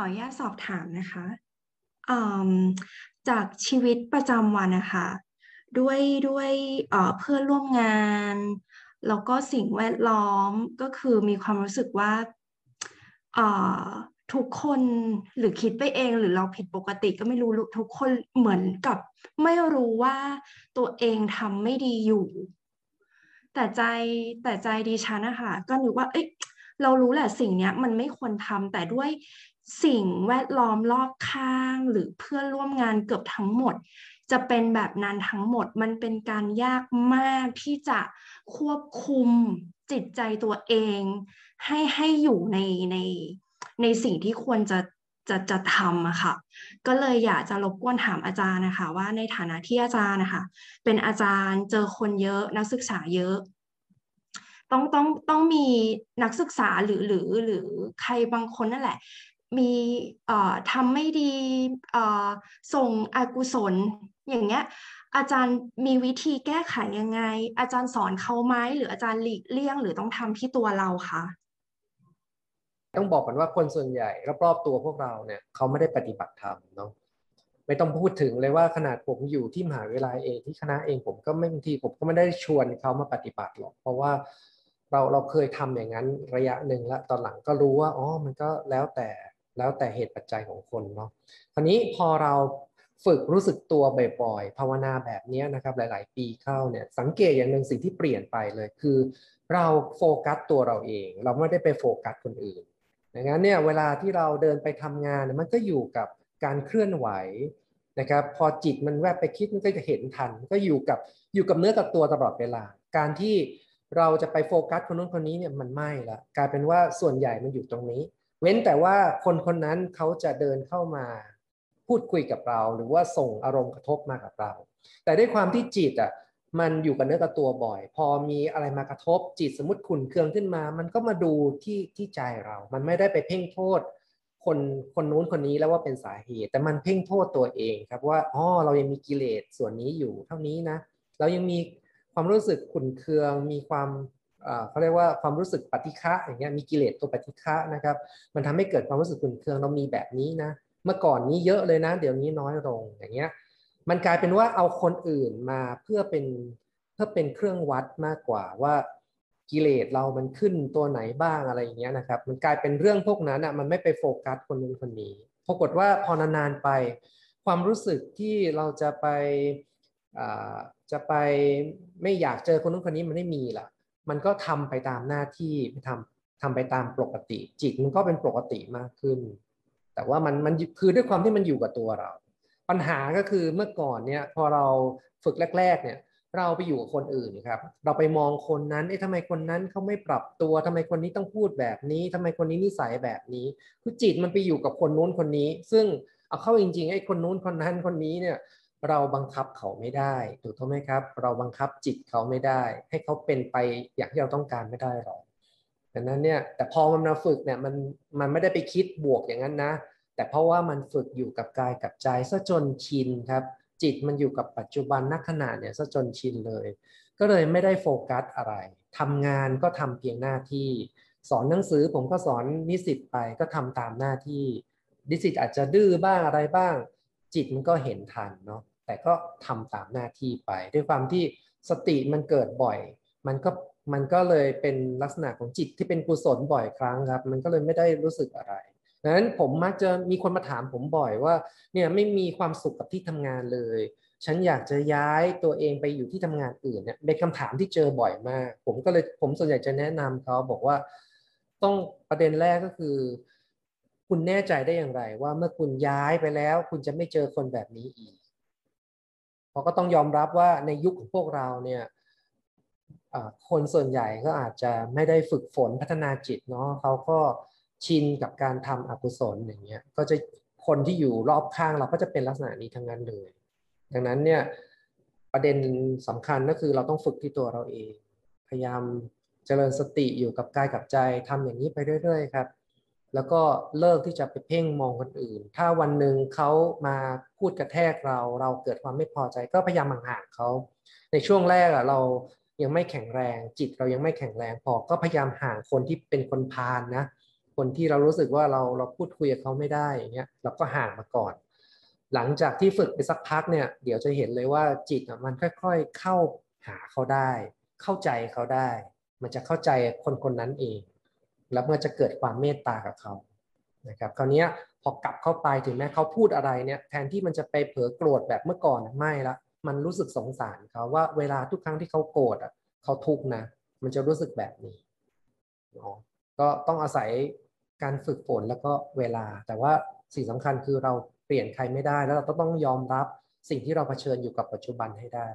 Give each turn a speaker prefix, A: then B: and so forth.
A: ออนุญาตสอบถามนะคะจากชีวิตประจำวันนะคะ ด้วยด้วยเพื่อนร่วมงาน แล้วก็สิ่งแวดล้อมก็คือมีความรู้สึกว่าทุกคนหรือคิดไปเองหรือเราผิดปกติก็ไม่รู้ทุกคนเหมือนกับ ไม่รู้ว่าตัวเองทำไม่ดีอยู่ แต่ใจแต่ใจดิฉันนะคะก็นึกว่า เอ้ย เรารู้แหละสิ่งเนี้ยมันไม่ควรทำแต่ด้วยสิ่งแวดล้อมรอบข้างหรือเพื่อนร่วมงานเกือบทั้งหมด จะเป็นแบบนั้นทั้งหมดมันเป็นการยากมากที่จะควบคุมจิตใจตัวเอง ให้ให้อยู่ในในในสิ่งที่ควรจะจะจะทำอะค่ะ ก็เลยอยากจะรบกวนถามอาจารย์นะคะ ว่าในฐานะที่อาจารย์นะคะเป็นอาจารย์เจอคนเยอะนักศึกษาเยอะ ต้องต้องต้องมีนักศึกษาหรือหรือหรือใครบางคนนั่นแหละ มีเอ่อทำไม่ดีเอ่อส่งอกุศลอย่างเงี้ยอาจารย์มีวิธีแก้ไขยังไง อาจารย์สอนเขาไหมหรืออาจารย์หลีกเลี่ยง หรือต้องทำที่ตัวเราคะ
B: ต้องบอกกันว่าคนส่วนใหญ่รอบๆตัวพวกเราเนี่ยเขาไม่ได้ปฏิบัติธรรมเนาะไม่ต้องพูดถึงเลยว่าขนาดผมอยู่ที่มหาวิทยาลัยเองที่คณะเองผมก็ไม่บางทีผมก็ไม่ได้ชวนเขามาปฏิบัติหรอกเพราะว่า เราเราเคยทำอย่างนั้นระยะหนึ่งแล้วตอนหลังก็รู้ว่าอ๋อมันก็แล้วแต่แล้วแต่เหตุปัจจัยของคนเนาะคราวนี้พอเราฝึกรู้สึกตัวบ่อยๆภาวนาแบบนี้นะครับหลาย ๆ ปีเข้าเนี่ยสังเกตอย่างหนึ่งสิ่งที่เปลี่ยนไปเลยคือ เราโฟกัสตัวเราเอง เราไม่ได้ไปโฟกัสคนอื่นดังนั้นเนี่ยเวลาที่เราเดินไปทำงานมันก็อยู่กับการเคลื่อนไหวนะครับพอจิตมันแวบไปคิดมันก็จะเห็นทัน ก็อยู่กับอยู่กับเนื้อกับตัวตลอดเวลา การที่ เราจะไปโฟกัสคนนู้นคนนี้เนี่ยมันไม่ละกลายเป็นว่าส่วนใหญ่มันอยู่ตรงนี้ เว้นแต่ว่าคนคนนั้นเขาจะเดินเข้ามาพูดคุยกับเรา หรือว่าส่งอารมณ์กระทบมากับเรา แต่ด้วยความที่จิตอะมันอยู่กับเนื้อกับตัวบ่อย พอมีอะไรมากระทบจิตสมมติขุนเคืองขึ้นมา มันก็มาดูที่ที่ใจเรา มันไม่ได้ไปเพ่งโทษ คนคนนู้นคนนี้แล้วว่าเป็นสาเหตุ แต่มันเพ่งโทษตัวเองครับว่าอ๋อเรายังมีกิเลสส่วนนี้อยู่เท่านี้นะ เรายังมี ความรู้สึกขุนเคือง มีความเขาเรียกว่าความรู้สึกปฏิฆะอย่างเงี้ยมีกิเลสตัวปฏิฆะนะครับ มันทำให้เกิดความรู้สึกขุนเคืองเรามีแบบนี้นะเมื่อก่อนนี้เยอะเลยนะ เดี๋ยวนี้น้อยลงอย่างเงี้ยมันกลายเป็นว่าเอาคนอื่นมาเพื่อเป็นเพื่อเป็นเครื่องวัดมากกว่าว่ากิเลสเรามันขึ้นตัวไหนบ้างอะไรอย่างเงี้ยนะครับ มันกลายเป็นเรื่องพวกนั้นอะมันไม่ไปโฟกัสคนนู้นคนนี้ปรากฏว่าพอนานๆไป ความรู้สึกที่เราจะไป จะไปไม่อยากเจอคนนู้นคนนี้มันไม่มีละมันก็ทำไปตามหน้าที่ทำทำไปตามปกติ จิตมันก็เป็นปกติมากขึ้น แต่ว่ามันมันคือด้วยความที่มันอยู่กับตัวเรา ปัญหาก็คือเมื่อก่อนเนี่ยพอเราฝึกแรก ๆ เนี่ยเราไปอยู่กับคนอื่นครับ เราไปมองคนนั้นเอ๊ะทำไมคนนั้นเขาไม่ปรับตัวทำไมคนนี้ต้องพูดแบบนี้ทำไมคนนี้นิสัยแบบนี้คือจิตมันไปอยู่กับคนนู้นคนนี้ ซึ่งเอาเข้าจริงๆไอ้คนนู้นคนนั้นคนนี้เนี่ย เราบังคับเขาไม่ได้ถูกต้องไหมครับ เราบังคับจิตเขาไม่ได้ ให้เขาเป็นไปอย่างที่เราต้องการไม่ได้หรอกดังนั้นเนี่ยแต่พอมันมาฝึกเนี่ยมันมันไม่ได้ไปคิดบวกอย่างนั้นนะ แต่เพราะว่ามันฝึกอยู่กับกายกับใจซะจนชินครับ จิตมันอยู่กับปัจจุบันนักขณะเนี่ยซะจนชินเลย ก็เลยไม่ได้โฟกัสอะไรทำงานก็ทำเพียงหน้าที่ สอนหนังสือผมก็สอนนิสิตไปก็ทำตามหน้าที่นิสิตอาจจะดื้อบ้างอะไรบ้าง จิตมันก็เห็นทันเนาะแต่ก็ทำตามหน้าที่ไป ด้วยความที่สติมันเกิดบ่อย มันก็มันก็เลยเป็นลักษณะของจิตที่เป็นกุศลบ่อยครั้งครับ มันก็เลยไม่ได้รู้สึกอะไรดังนั้นผมมักจะมีคนมาถามผมบ่อยว่าเนี่ยไม่มีความสุขกับที่ทำงานเลย ฉันอยากจะย้ายตัวเองไปอยู่ที่ทำงานอื่นเนี่ยเป็นคำถามที่เจอบ่อยมาก ผมก็เลยผมส่วนใหญ่จะแนะนำเขาบอกว่า ต้องประเด็นแรกก็คือ คุณแน่ใจได้อย่างไร ว่าเมื่อคุณย้ายไปแล้ว คุณจะไม่เจอคนแบบนี้อีกเราะก็ต้องยอมรับว่าในยุคของพวกเราเนี่ยคนส่วนใหญ่ก็อาจจะไม่ได้ฝึกฝนพัฒนาจิตเนาะเขาก็ชินกับการทำอกุศลอย่างเงี้ยก็จะคนที่อยู่รอบข้างเราก็จะเป็นลักษณะนี้ทั้งนั้นเลย ดังนั้นเนี่ยประเด็นสำคัญก็คือเราต้องฝึกที่ตัวเราเอง พยายามเจริญสติอยู่กับกายกับใจทำอย่างนี้ไปเรื่อยๆครับ แล้วก็เลิกที่จะไปเพ่งมองคนอื่น ถ้าวันหนึ่งเขามาพูดกระแทกเราเราเกิดความไม่พอใจก็พยายามห่างเขาในช่วงแรกอะเรายังไม่แข็งแรง จิตเรายังไม่แข็งแรงพอก็พยายามห่างคนที่เป็นคนพาลนนะคนที่เรารู้สึกว่าเราเราพูดคุยกับเขาไม่ได้อย่างเงี้ยเราก็ห่างมาก่อน หลังจากที่ฝึกไปสักพักเนี่ยเดี๋ยวจะเห็นเลยว่าจิตอะมันค่อยๆเข้าหาเขาได้ เข้าใจเขาได้ มันจะเข้าใจคนคนนั้นเอง แล้วเมื่อจะเกิดความเมตตากับเขานะครับคราวนี้พอกลับเข้าไปถึงแม้เขาพูดอะไรเนี่ยแทนที่มันจะไปเผลอโกรธแบบเมื่อก่อนไม่ละ มันรู้สึกสงสารเขาว่าเวลาทุกครั้งที่เขาโกรธอะเขาทุกข์นะ มันจะรู้สึกแบบนี้เนาะก็ต้องอาศัยการฝึกฝนแล้วก็เวลา แต่ว่าสิ่งสำคัญคือเราเปลี่ยนใครไม่ได้ แล้วเราต้องยอมรับสิ่งที่เราเผชิญอยู่กับปัจจุบันให้ได้